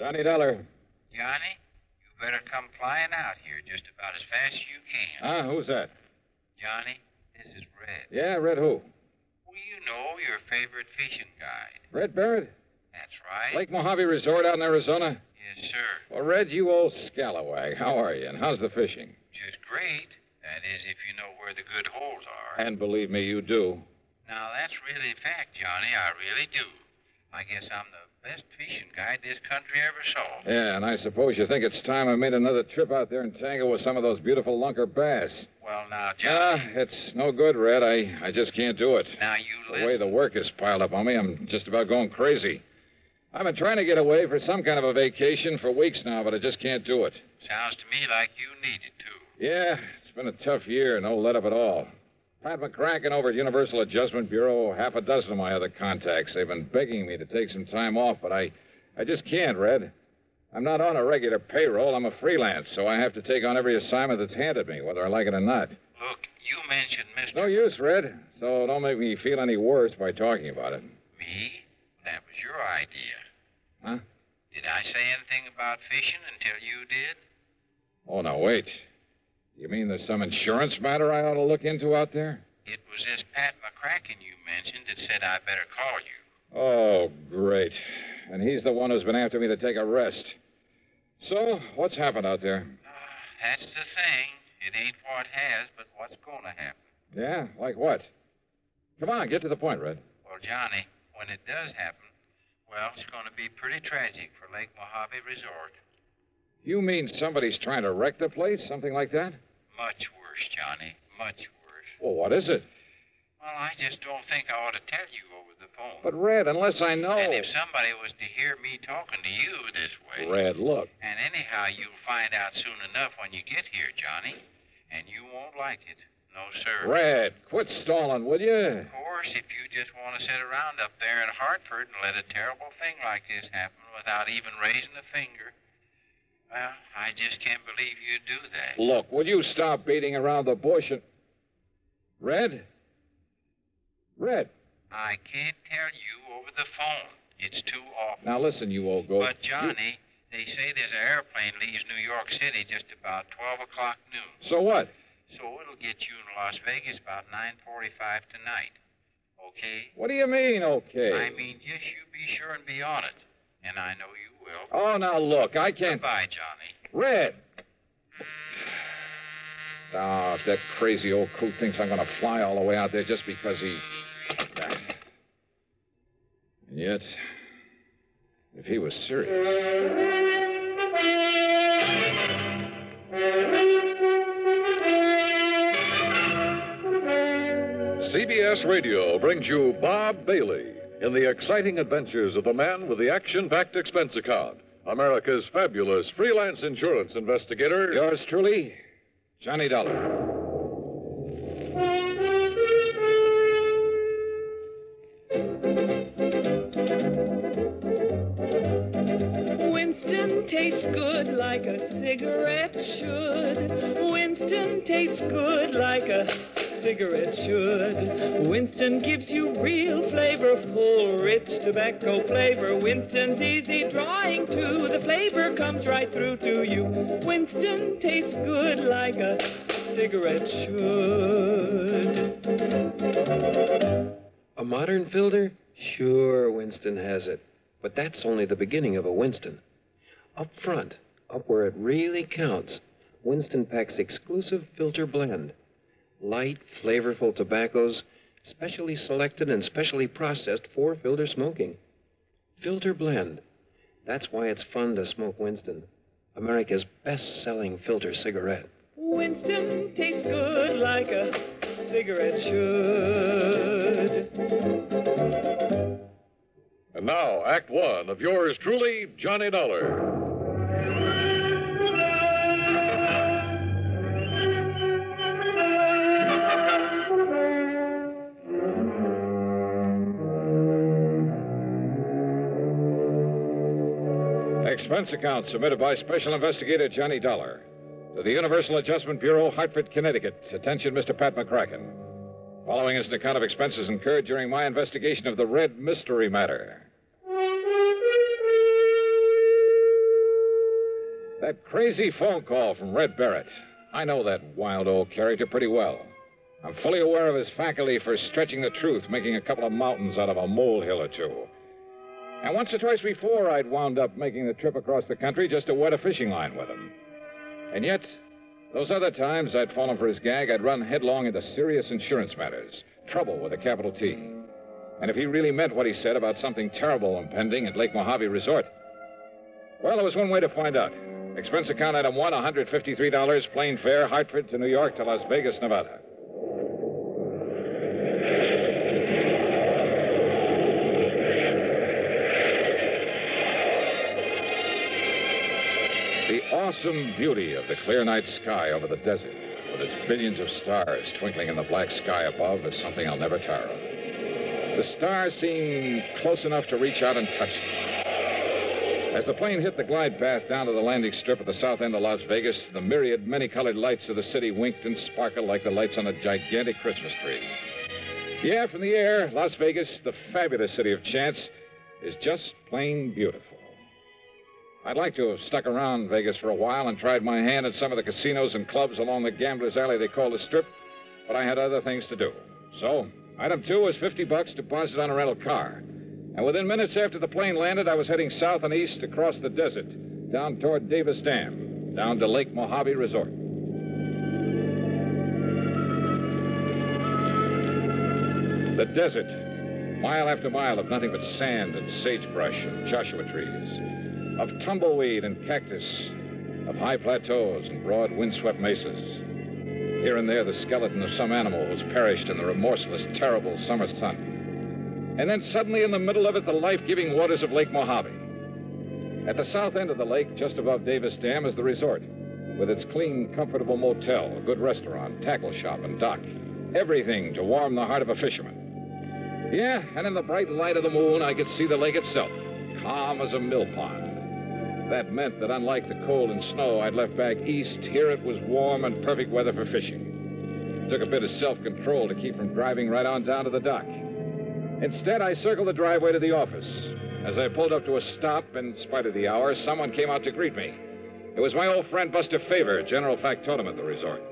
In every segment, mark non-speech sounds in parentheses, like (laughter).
Johnny Dollar. Johnny, you better come flying out here just about as fast as you can. Ah, who's that? Johnny, this is Red. Yeah, Red who? Well, you know, your favorite fishing guide. Red Barrett? That's right. Lake Mojave Resort out in Arizona? Yes, sir. Well, Red, you old scalawag. How are you, and how's the fishing? Just great. That is, if you know where the good holes are. And believe me, you do. Now, that's really fact, Johnny. I really do. I guess I'm the best fishing guide this country ever saw. Yeah, and I suppose you think it's time I made another trip out there and tangle with some of those beautiful lunker bass. Well, now, Ah, Johnny. it's no good, Red. I, I just can't do it. now, you The way the work is piled up on me, I'm just about going crazy. I've been trying to get away for some kind of a vacation for weeks now, but I just can't do it. Sounds to me like you need it to. Yeah, it's been a tough year, no let up at all. Pat McCracken over at Universal Adjustment Bureau, half a dozen of my other contacts. They've been begging me to take some time off, but I, I just can't, Red. I'm not on a regular payroll. I'm a freelance, so I have to take on every assignment that's handed me, whether I like it or not. Look, you mentioned Mr. No use, Red. So don't make me feel any worse by talking about it. Me? That was your idea. Huh? Did I say anything about fishing until you did? Oh, now, wait. You mean there's some insurance matter I ought to look into out there? It was this Pat McCracken you mentioned that said I better call you. Oh, great. And he's the one who's been after me to take a rest. So, what's happened out there? Ah, that's the thing. It ain't what has, but what's going to happen. Yeah, like what? Come on, get to the point, Red. Well, Johnny, when it does happen, well, it's going to be pretty tragic for Lake Mojave Resort. You mean somebody's trying to wreck the place? Something like that? Much worse, Johnny. Much worse. Well, what is it? Well, I just don't think I ought to tell you over the phone. But, Red, unless I know. And if somebody was to hear me talking to you this way. Red, look. And anyhow, you'll find out soon enough when you get here, Johnny. And you won't like it. No, sir. Red, quit stalling, will you? Of course, if you just want to sit around up there in Hartford and let a terrible thing like this happen without even raising a finger, well, I just can't believe you'd do that. Look, will you stop beating around the bush and. Red? Red. I can't tell you over the phone. It's too awful. Now listen, you old goat. But, Johnny, they say there's an airplane leaves New York City just about 12 o'clock noon. So what? So it'll get you in Las Vegas about 9.45 tonight. Okay? What do you mean, okay? I mean, just you be sure and be on it. And I know you will. Oh, now look, I can't. Goodbye, Johnny. Red! Ah, if that crazy old coot thinks I'm going to fly all the way out there just because he. And yet, if he was serious. CBS Radio brings you Bob Bailey in the exciting adventures of the man with the action packed expense account, America's fabulous freelance insurance investigator. Yours truly, Johnny Dollar. Winston tastes good like a cigarette should. Winston tastes good like a cigarette should. Tobacco flavor. Winston's easy drawing too. The flavor comes right through to you. Winston tastes good like a cigarette should. A modern filter? Sure, Winston has it. But that's only the beginning of a Winston. Up front, up where it really counts, Winston packs exclusive filter blend. Light, flavorful tobaccos, specially selected and specially processed for filter smoking. Filter blend. That's why it's fun to smoke Winston, America's best selling filter cigarette. Winston tastes good like a cigarette should. And now, Act One of yours truly, Johnny Dollar. Expense account submitted by Special Investigator Johnny Dollar to the Universal Adjustment Bureau, Hartford, Connecticut. Attention, Mr. Pat McCracken. Following is an account of expenses incurred during my investigation of the Red Mystery Matter. That crazy phone call from Red Barrett. I know that wild old character pretty well. I'm fully aware of his faculty for stretching the truth, making a couple of mountains out of a molehill or two. And once or twice before, I'd wound up making the trip across the country just to wet a fishing line with him. And yet, those other times I'd fallen for his gag, I'd run headlong into serious insurance matters, trouble with a capital T. And if he really meant what he said about something terrible impending at Lake Mojave Resort, well, there was one way to find out. Expense account item one, $153, plane fare, Hartford to New York to Las Vegas, Nevada. The awesome beauty of the clear night sky over the desert, with its billions of stars twinkling in the black sky above, is something I'll never tire of. The stars seem close enough to reach out and touch them. As the plane hit the glide path down to the landing strip at the south end of Las Vegas, the myriad, many colored lights of the city winked and sparkled like the lights on a gigantic Christmas tree. Yeah, from the air, Las Vegas, the fabulous city of chance, is just plain beautiful. I'd like to have stuck around Vegas for a while and tried my hand at some of the casinos and clubs along the gambler's alley they call the Strip, but I had other things to do. So, item two was 50 bucks deposited on a rental car. And within minutes after the plane landed, I was heading south and east across the desert, down toward Davis Dam, down to Lake Mojave Resort. The desert, mile after mile of nothing but sand and sagebrush and Joshua trees, of tumbleweed and cactus, of high plateaus and broad windswept mesas. Here and there, the skeleton of some animal was perished in the remorseless, terrible summer sun. And then suddenly, in the middle of it, the life giving waters of Lake Mojave. At the south end of the lake, just above Davis Dam, is the resort, with its clean, comfortable motel, a good restaurant, tackle shop, and dock. Everything to warm the heart of a fisherman. Yeah, and in the bright light of the moon, I could see the lake itself, calm as a mill pond. That meant that unlike the cold and snow I'd left back east, here it was warm and perfect weather for fishing. It Took a bit of self control to keep from driving right on down to the dock. Instead, I circled the driveway to the office. As I pulled up to a stop, in spite of the hour, someone came out to greet me. It was my old friend Buster Favor, general factotum at the resort.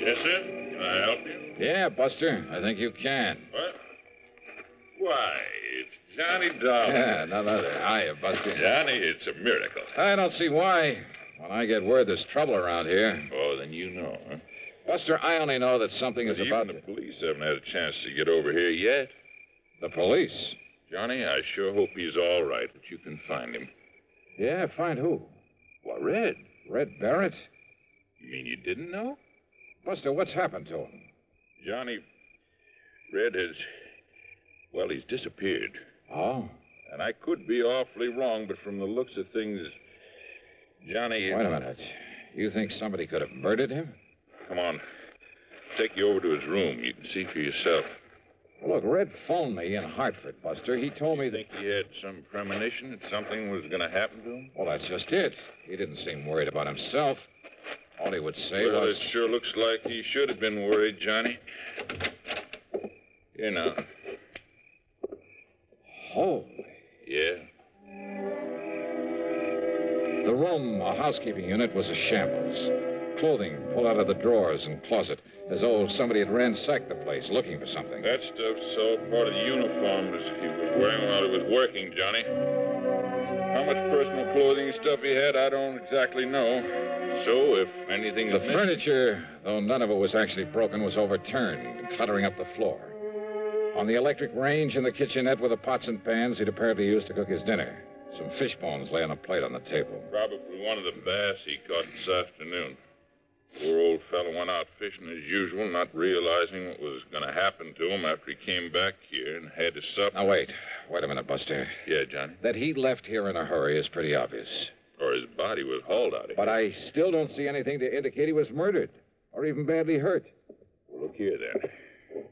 Yes, sir. Can I help you? Yeah, Buster, I think you can. What? Why, Johnny Dollar. Yeah, none other. Hiya, Buster. Johnny, it's a miracle. I don't see why. When I get word there's trouble around here. Oh, then you know, huh? Buster, I only know that something But is about the police haven't had a chance to get over here yet. The police? Johnny, I sure hope he's all right, that you can find him. Yeah, find who? Why, Red. Red Barrett? You mean you didn't know? Buster, what's happened to him? Johnny, Red has. Well, he's disappeared. Oh? And I could be awfully wrong, but from the looks of things, Johnny. Wait a minute. You think somebody could have murdered him? Come on. Take you over to his room. You can see for yourself. Well, look, Red phoned me in Hartford, Buster. He told me that. Think he had some premonition that something was going to happen to him? Well, that's just it. He didn't seem worried about himself. All he would say well, was. it sure looks like he should have been worried, Johnny. Here now. Holy. Yeah. The room, a housekeeping unit, was a shambles. Clothing pulled out of the drawers and closet, as though somebody had ransacked the place looking for something. That stuff's all part of the uniform that he was wearing while he was working, Johnny. How much personal clothing and stuff he had, I don't exactly know. So, if anything The furniture, though none of it was actually broken, was overturned, cluttering up the floor. On the electric range in the kitchenette were the pots and pans he'd apparently used to cook his dinner. Some fish bones lay on a plate on the table. Probably one of the bass he caught this afternoon. Poor old fellow went out fishing as usual, not realizing what was going to happen to him after he came back here and had his supper. Now, wait. Wait a minute, Buster. Yeah, Johnny. That he left here in a hurry is pretty obvious. Or his body was hauled out of But. I still don't see anything to indicate he was murdered or even badly hurt. Well, look here, then.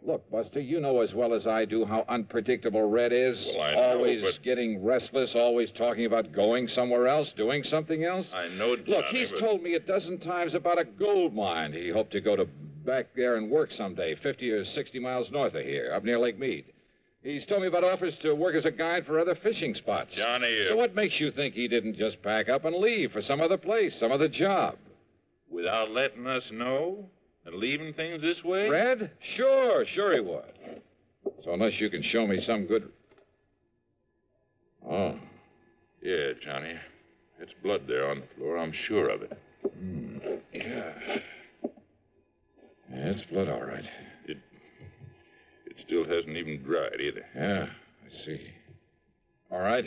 Look, Buster, you know as well as I do how unpredictable Red is. Well, I know, always but- getting restless, always talking about going somewhere else, doing something else. I know, Johnny, Look, he's but... told me a dozen times about a gold mine he hoped to go to back there and work someday, 50 or 60 miles north of here, up near Lake Mead. He's told me about offers to work as a guide for other fishing spots. Johnny, uh, So what makes you think he didn't just pack up and leave for some other place, some other job? without letting us know and leaving things this way? Red? Sure, sure he was. So unless you can show me some good. Oh, Yeah, Johnny. It's blood there on the floor. I'm sure of it. Hmm. yeah. Yeah, it's blood, all right. It. It still hasn't even dried either. Yeah, I see. All right.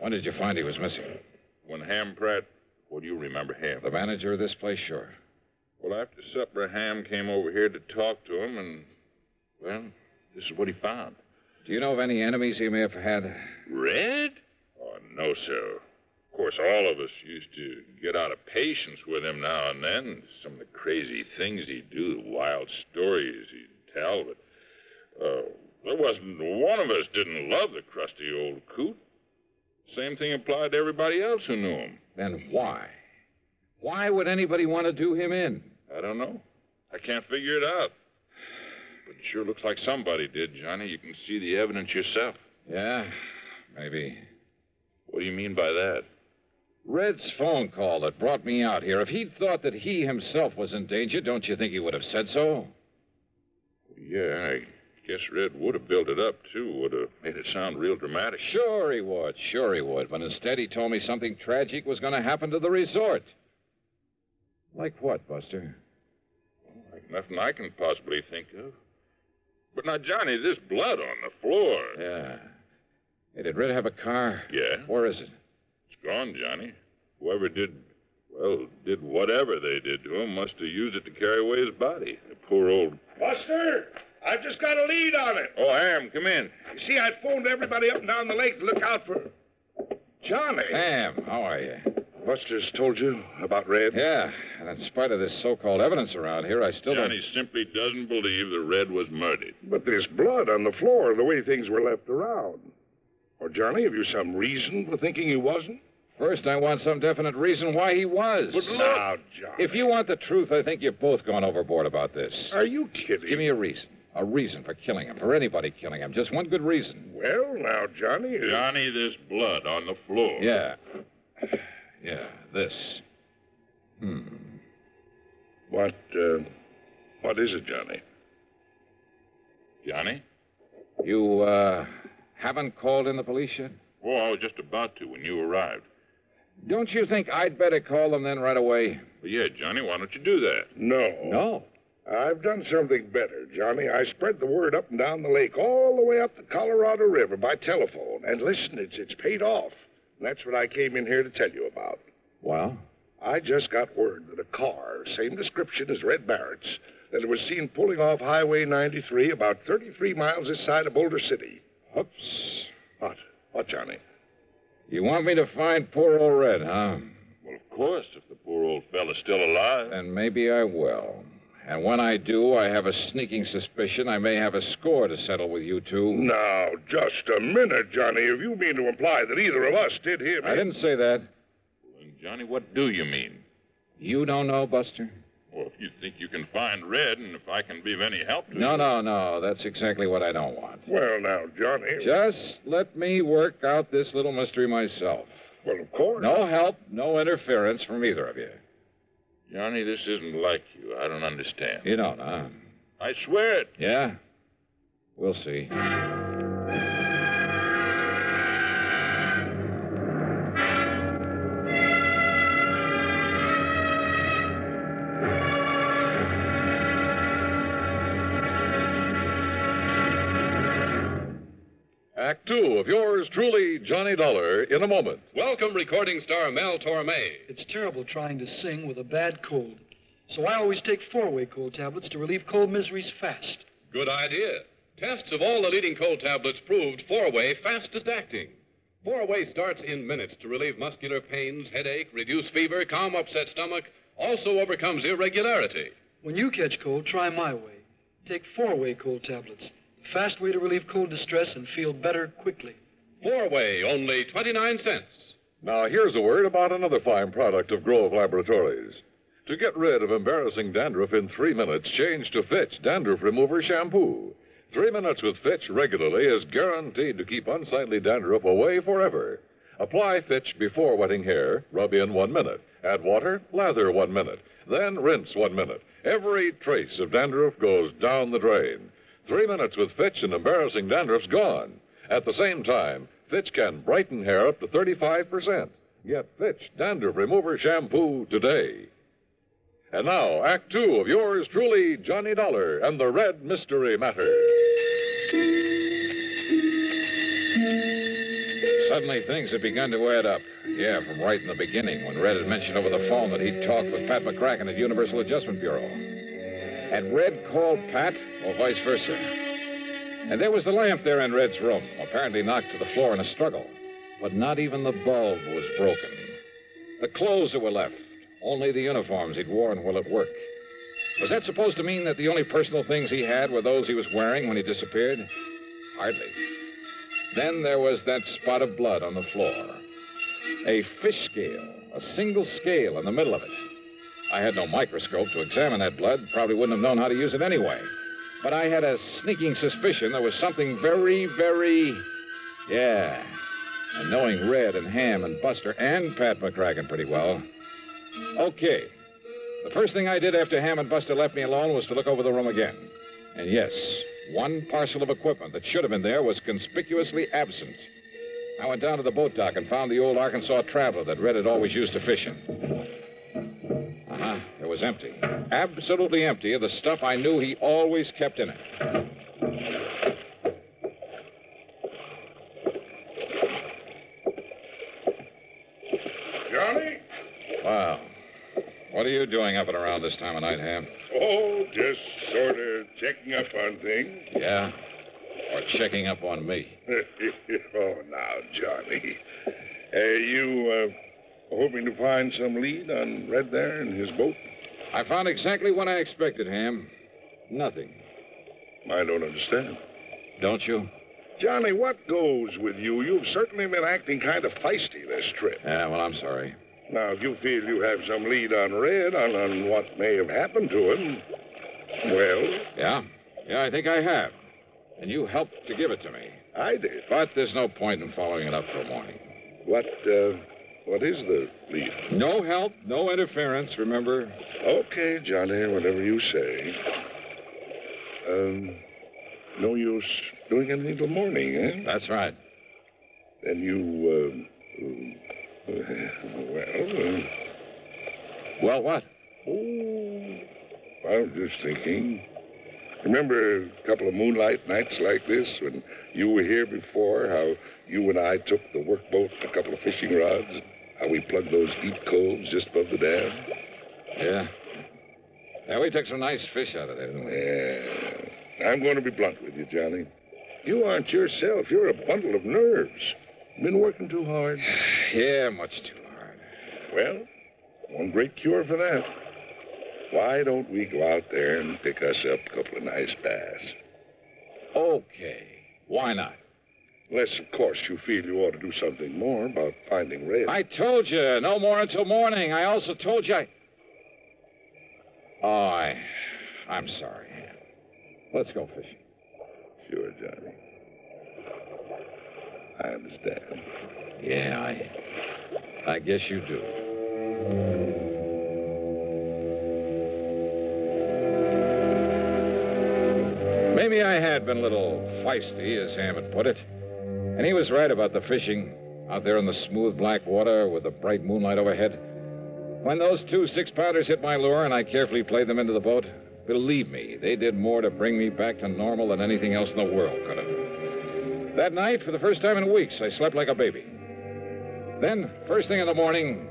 When did you find he was missing? When Ham Pratt, what do you remember Ham? The manager of this place, sure. Well, after supper, Ham came over here to talk to him, and, well, this is what he found. Do you know of any enemies he may have had? Red? Oh, no, sir. Of course, all of us used to get out of patience with him now and then. Some of the crazy things he'd do, the wild stories he'd tell, but uh, there wasn't one of us didn't love the crusty old coot. Same thing applied to everybody else who knew him. Then why? Why would anybody want to do him in? I don't know. I can't figure it out. But it sure looks like somebody did, Johnny. You can see the evidence yourself. Yeah, maybe. What do you mean by that? Red's phone call that brought me out here. If he'd thought that he himself was in danger, don't you think he would have said so? Yeah, I guess Red would have built it up, too. Would have made it sound real dramatic. Sure he would. Sure he would. But instead, he told me something tragic was going to happen to the resort. Like what, Buster? Like nothing I can possibly think of. But now, Johnny, this blood on the floor. Yeah. Hey, did Red have a car? Yeah, Where is it? it's gone, Johnny. Whoever did, well, did whatever they did to him must have used it to carry away his body. The poor old. Buster, I've just got a lead on it. Oh, Ham, come in. You see, I phoned everybody up and down the lake to look out for Johnny. Ham, how are you? Buster's told you about Red? Yeah, and in spite of this so-called evidence around here, I still don't. Johnny simply doesn't believe that Red was murdered. But there's blood on the floor, the way things were left around. Or, Johnny, have you some reason for thinking he wasn't? First, I want some definite reason why he was. But now, Johnny. If you want the truth, I think you've both gone overboard about this. Are you kidding? Give me a reason. A reason for killing him, for anybody killing him. Just one good reason. Well, now, Johnny. Johnny, this blood on the floor. Yeah. Yeah, this. Hmm. What, uh, what is it, Johnny? Johnny? You, uh, haven't called in the police yet? Oh, I was just about to when you arrived. Don't you think I'd better call them then right away? But yeah, Johnny, why don't you do that? No. No. I've done something better, Johnny. I spread the word up and down the lake, all the way up the Colorado River by telephone. And listen, it's, it's paid off. And that's what I came in here to tell you about. Well? I just got word that a car, same description as Red Barrett's, that it was seen pulling off Highway 93 about 33 miles this side of Boulder City. Oops. What? What, Johnny? You want me to find poor old Red, huh? Well, of course, if the poor old fella's still alive. Then maybe I will. And when I do, I have a sneaking suspicion I may have a score to settle with you two. Now, just a minute, Johnny. If you mean to imply that either of us did him. I didn't say that. And Johnny, what do you mean? You don't know, Buster? Well, if you think you can find Red, and if I can be of any help to you. No, you. no, no. That's exactly what I don't want. Well, now, Johnny. Just let me work out this little mystery myself. Well, of course. No help, no interference from either of you. Johnny, this isn't like you. I don't understand. You don't, huh? I swear it. Yeah? We'll see. Two of yours truly, Johnny Dollar, in a moment. Welcome, recording star Mel Torme. It's terrible trying to sing with a bad cold. So I always take four-way cold tablets to relieve cold miseries fast. Good idea. Tests of all the leading cold tablets proved four-way fastest acting. Four-way starts in minutes to relieve muscular pains, headache, reduce fever, calm upset stomach, also overcomes irregularity. When you catch cold, try my way. Take four-way cold tablets. Fast way to relieve cold distress and feel better quickly. Four-way, only 29 cents. Now, here's a word about another fine product of Grove Laboratories. To get rid of embarrassing dandruff in three minutes, change to Fitch Dandruff Remover Shampoo. Three minutes with Fitch regularly is guaranteed to keep unsightly dandruff away forever. Apply Fitch before wetting hair, rub in one minute. Add water, lather one minute. Then rinse one minute. Every trace of dandruff goes down the drain. Three minutes with Fitch and embarrassing dandruff's gone. At the same time, Fitch can brighten hair up to 35%. Get Fitch Dandruff Remover Shampoo today. And now, Act Two of yours truly, Johnny Dollar and the Red Mystery Matter. Suddenly, things had begun to add up. Yeah, from right in the beginning, when Red had mentioned over the phone that he'd talked with Pat McCracken at Universal Adjustment Bureau. Had Red called Pat, or vice versa? And there was the lamp there in Red's room, apparently knocked to the floor in a struggle. But not even the bulb was broken. The clothes that were left, only the uniforms he'd worn while at work. Was that supposed to mean that the only personal things he had were those he was wearing when he disappeared? Hardly. Then there was that spot of blood on the floor. A fish scale, a single scale in the middle of it. I had no microscope to examine that blood, probably wouldn't have known how to use it anyway. But I had a sneaking suspicion there was something very, very. Yeah. And knowing Red and Ham and Buster and Pat McCracken pretty well. Okay. The first thing I did after Ham and Buster left me alone was to look over the room again. And yes, one parcel of equipment that should have been there was conspicuously absent. I went down to the boat dock and found the old Arkansas Traveler that Red had always used to fish in. Was empty. Absolutely empty of the stuff I knew he always kept in it. Johnny? Wow. What are you doing up and around this time of night, Ham? Oh, just sort of checking up on things. Yeah? Or checking up on me? (laughs) oh, now, Johnny. Uh, you uh, hoping to find some lead on Red there and his boat? I found exactly what I expected, Ham. Nothing. I don't understand. Don't you? Johnny, what goes with you? You've certainly been acting kind of feisty this trip. Yeah, well, I'm sorry. Now, if you feel you have some lead on Red, on, on what may have happened to him, well, Yeah? Yeah, I think I have. And you helped to give it to me. I did. But there's no point in following it up till morning. What, uh, what is the lead? No help, no interference, remember? Okay, Johnny, whatever you say. Um, no use doing anything till morning, eh? That's right. Then you, uh, uh, (laughs) well, uh, Well, what? oh, I was just thinking. Remember a couple of moonlight nights like this when you were here before? How you and I took the workboat and a couple of fishing rods? How we plugged those deep coves just above the dam? Yeah. Yeah, we took some nice fish out of there, didn't we? Yeah. I'm going to be blunt with you, Johnny. You aren't yourself. You're a bundle of nerves. Been working too hard. (sighs) Yeah, much too hard. Well, one great cure for that. Why don't we go out there and pick us up a couple of nice bass? Okay. Why not? Unless, of course, you feel you ought to do something more about finding Red. I told you, no more until morning. I also told you I. Oh, I. I'm sorry. Let's go fishing. Sure, Johnny. I understand. Yeah, I. I guess you do. Maybe I had been a little feisty, as Ham had put it. And he was right about the fishing out there in the smooth black water with the bright moonlight overhead. When those two six pounders hit my lure and I carefully played them into the boat, believe me, they did more to bring me back to normal than anything else in the world could have. That night, for the first time in weeks, I slept like a baby. Then, first thing in the morning,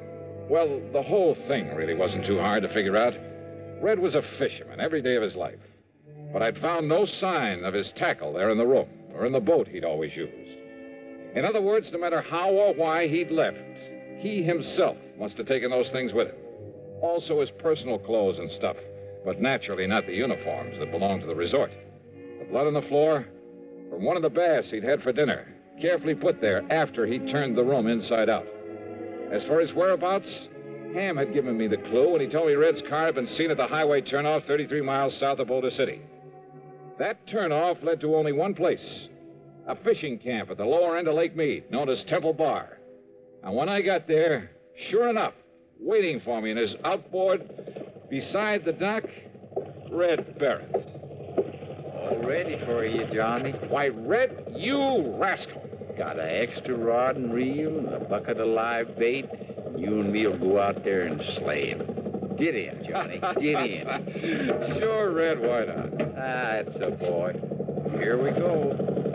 well, the whole thing really wasn't too hard to figure out. Red was a fisherman every day of his life. But I'd found no sign of his tackle there in the room or in the boat he'd always used. In other words, no matter how or why he'd left, he himself must have taken those things with him. Also his personal clothes and stuff, but naturally not the uniforms that belonged to the resort. The blood on the floor from one of the bass he'd had for dinner, carefully put there after he'd turned the room inside out. As for his whereabouts, Ham had given me the clue when he told me Red's car had been seen at the highway turnoff 33 miles south of Boulder City. That turnoff led to only one place a fishing camp at the lower end of Lake Mead, known as Temple Bar. And when I got there, sure enough, waiting for me in his outboard beside the dock, Red Barrett. All ready for you, Johnny. Why, Red, you rascal. Got an extra rod and reel and a bucket of live bait. You and me'll go out there and slay him. Get in, Johnny. Get in. (laughs) sure, Red, why not? Ah, that's a boy. Here we go.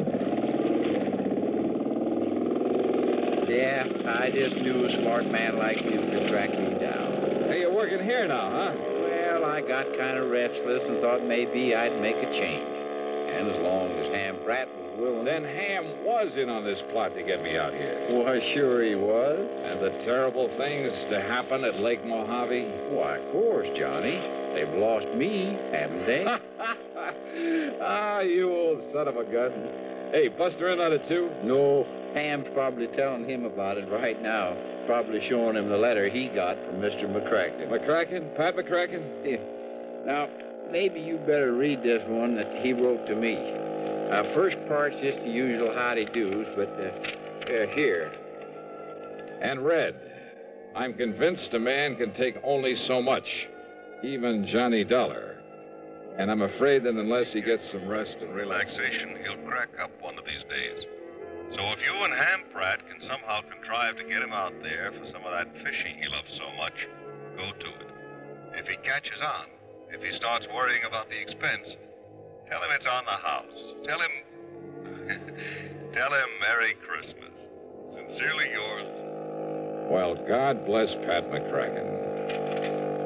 Yeah, I just knew a smart man like you could track me down. Hey, you're working here now, huh? Well, I got kind of restless and thought maybe I'd make a change. And as long as Ham Pratt was willing. Then Ham was in on this plot to get me out here. Why, sure he was. And the terrible things to happen at Lake Mojave? Why, of course, Johnny. They've lost me, haven't they? (laughs) (laughs) ah, you old son of a gun. Hey, Buster in on it too? No, Ham's probably telling him about it right now. Probably showing him the letter he got from Mr. McCracken. McCracken? Pat McCracken? Yeah. Now, maybe you better read this one that he wrote to me. Uh, first part's just the usual howdy do's, but uh, uh, here. And Red, I'm convinced a man can take only so much, even Johnny Dollar. And I'm afraid that unless he gets some rest and relaxation, he'll crack up one of these days. So if you and Ham Pratt can somehow contrive to get him out there for some of that fishing he loves so much, go to it. If he catches on, if he starts worrying about the expense, tell him it's on the house. Tell him. (laughs) tell him Merry Christmas. Sincerely yours. Well, God bless Pat McCracken.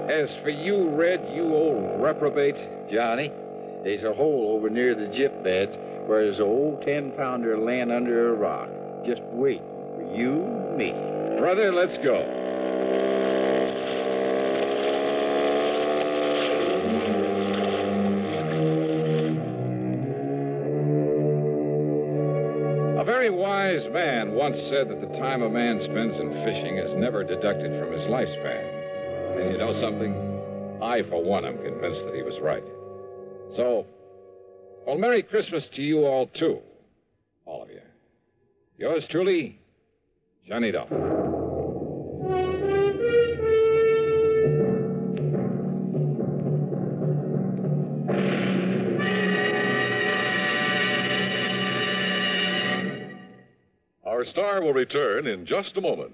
As for you, Red, you old reprobate. Johnny, there's a hole over near the gyp beds where an old ten pounder laying under a rock, just waiting for you and me. Brother, let's go. A very wise man once said that the time a man spends in fishing is never deducted from his lifespan. And you know something? I, for one, am convinced that he was right. So, well, Merry Christmas to you all, too. All of you. Yours truly, Johnny Dollar. Our star will return in just a moment.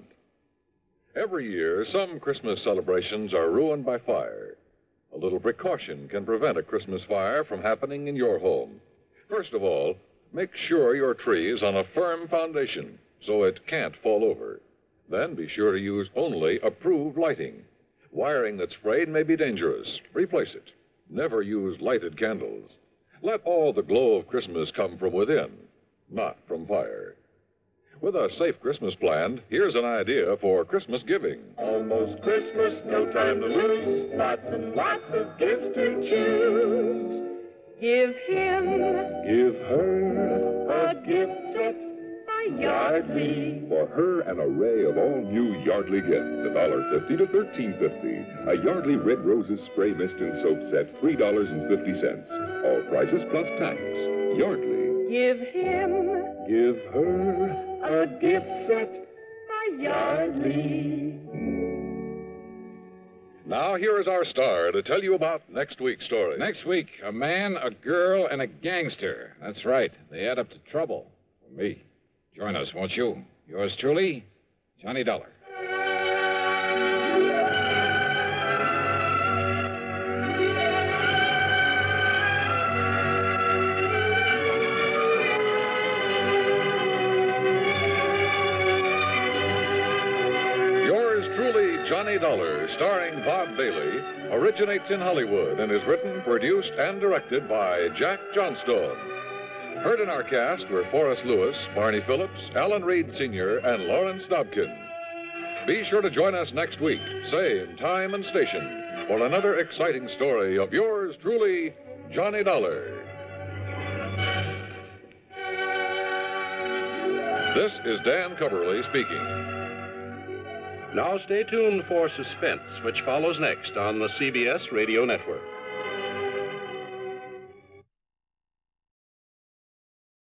Every year, some Christmas celebrations are ruined by fire. A little precaution can prevent a Christmas fire from happening in your home. First of all, make sure your tree is on a firm foundation so it can't fall over. Then be sure to use only approved lighting. Wiring that's frayed may be dangerous. Replace it. Never use lighted candles. Let all the glow of Christmas come from within, not from fire. With a safe Christmas plan, here's an idea for Christmas giving. Almost Christmas, no time to lose. Lots and lots of gifts to choose. Give him, Give her a gift set by Yardley. for her an array of all new Yardley gifts, $1.50 to $13.50. A Yardley Red Roses spray mist and soap set, $3.50. All prices plus tax. Yardley. Give him Give her a gift set by Yardley. Now, here is our star to tell you about next week's story. Next week, a man, a girl, and a gangster. That's right. They add up to trouble. For me. Join us, won't you? Yours truly, Johnny Dollar. Johnny Dollar, starring Bob Bailey, originates in Hollywood and is written, produced, and directed by Jack Johnstone. Heard in our cast were Forrest Lewis, Barney Phillips, Alan Reed Sr., and Lawrence Dobkin. Be sure to join us next week, same time and station, for another exciting story of yours truly, Johnny Dollar. This is Dan Cubberly speaking. Now stay tuned for Suspense, which follows next on the CBS Radio Network.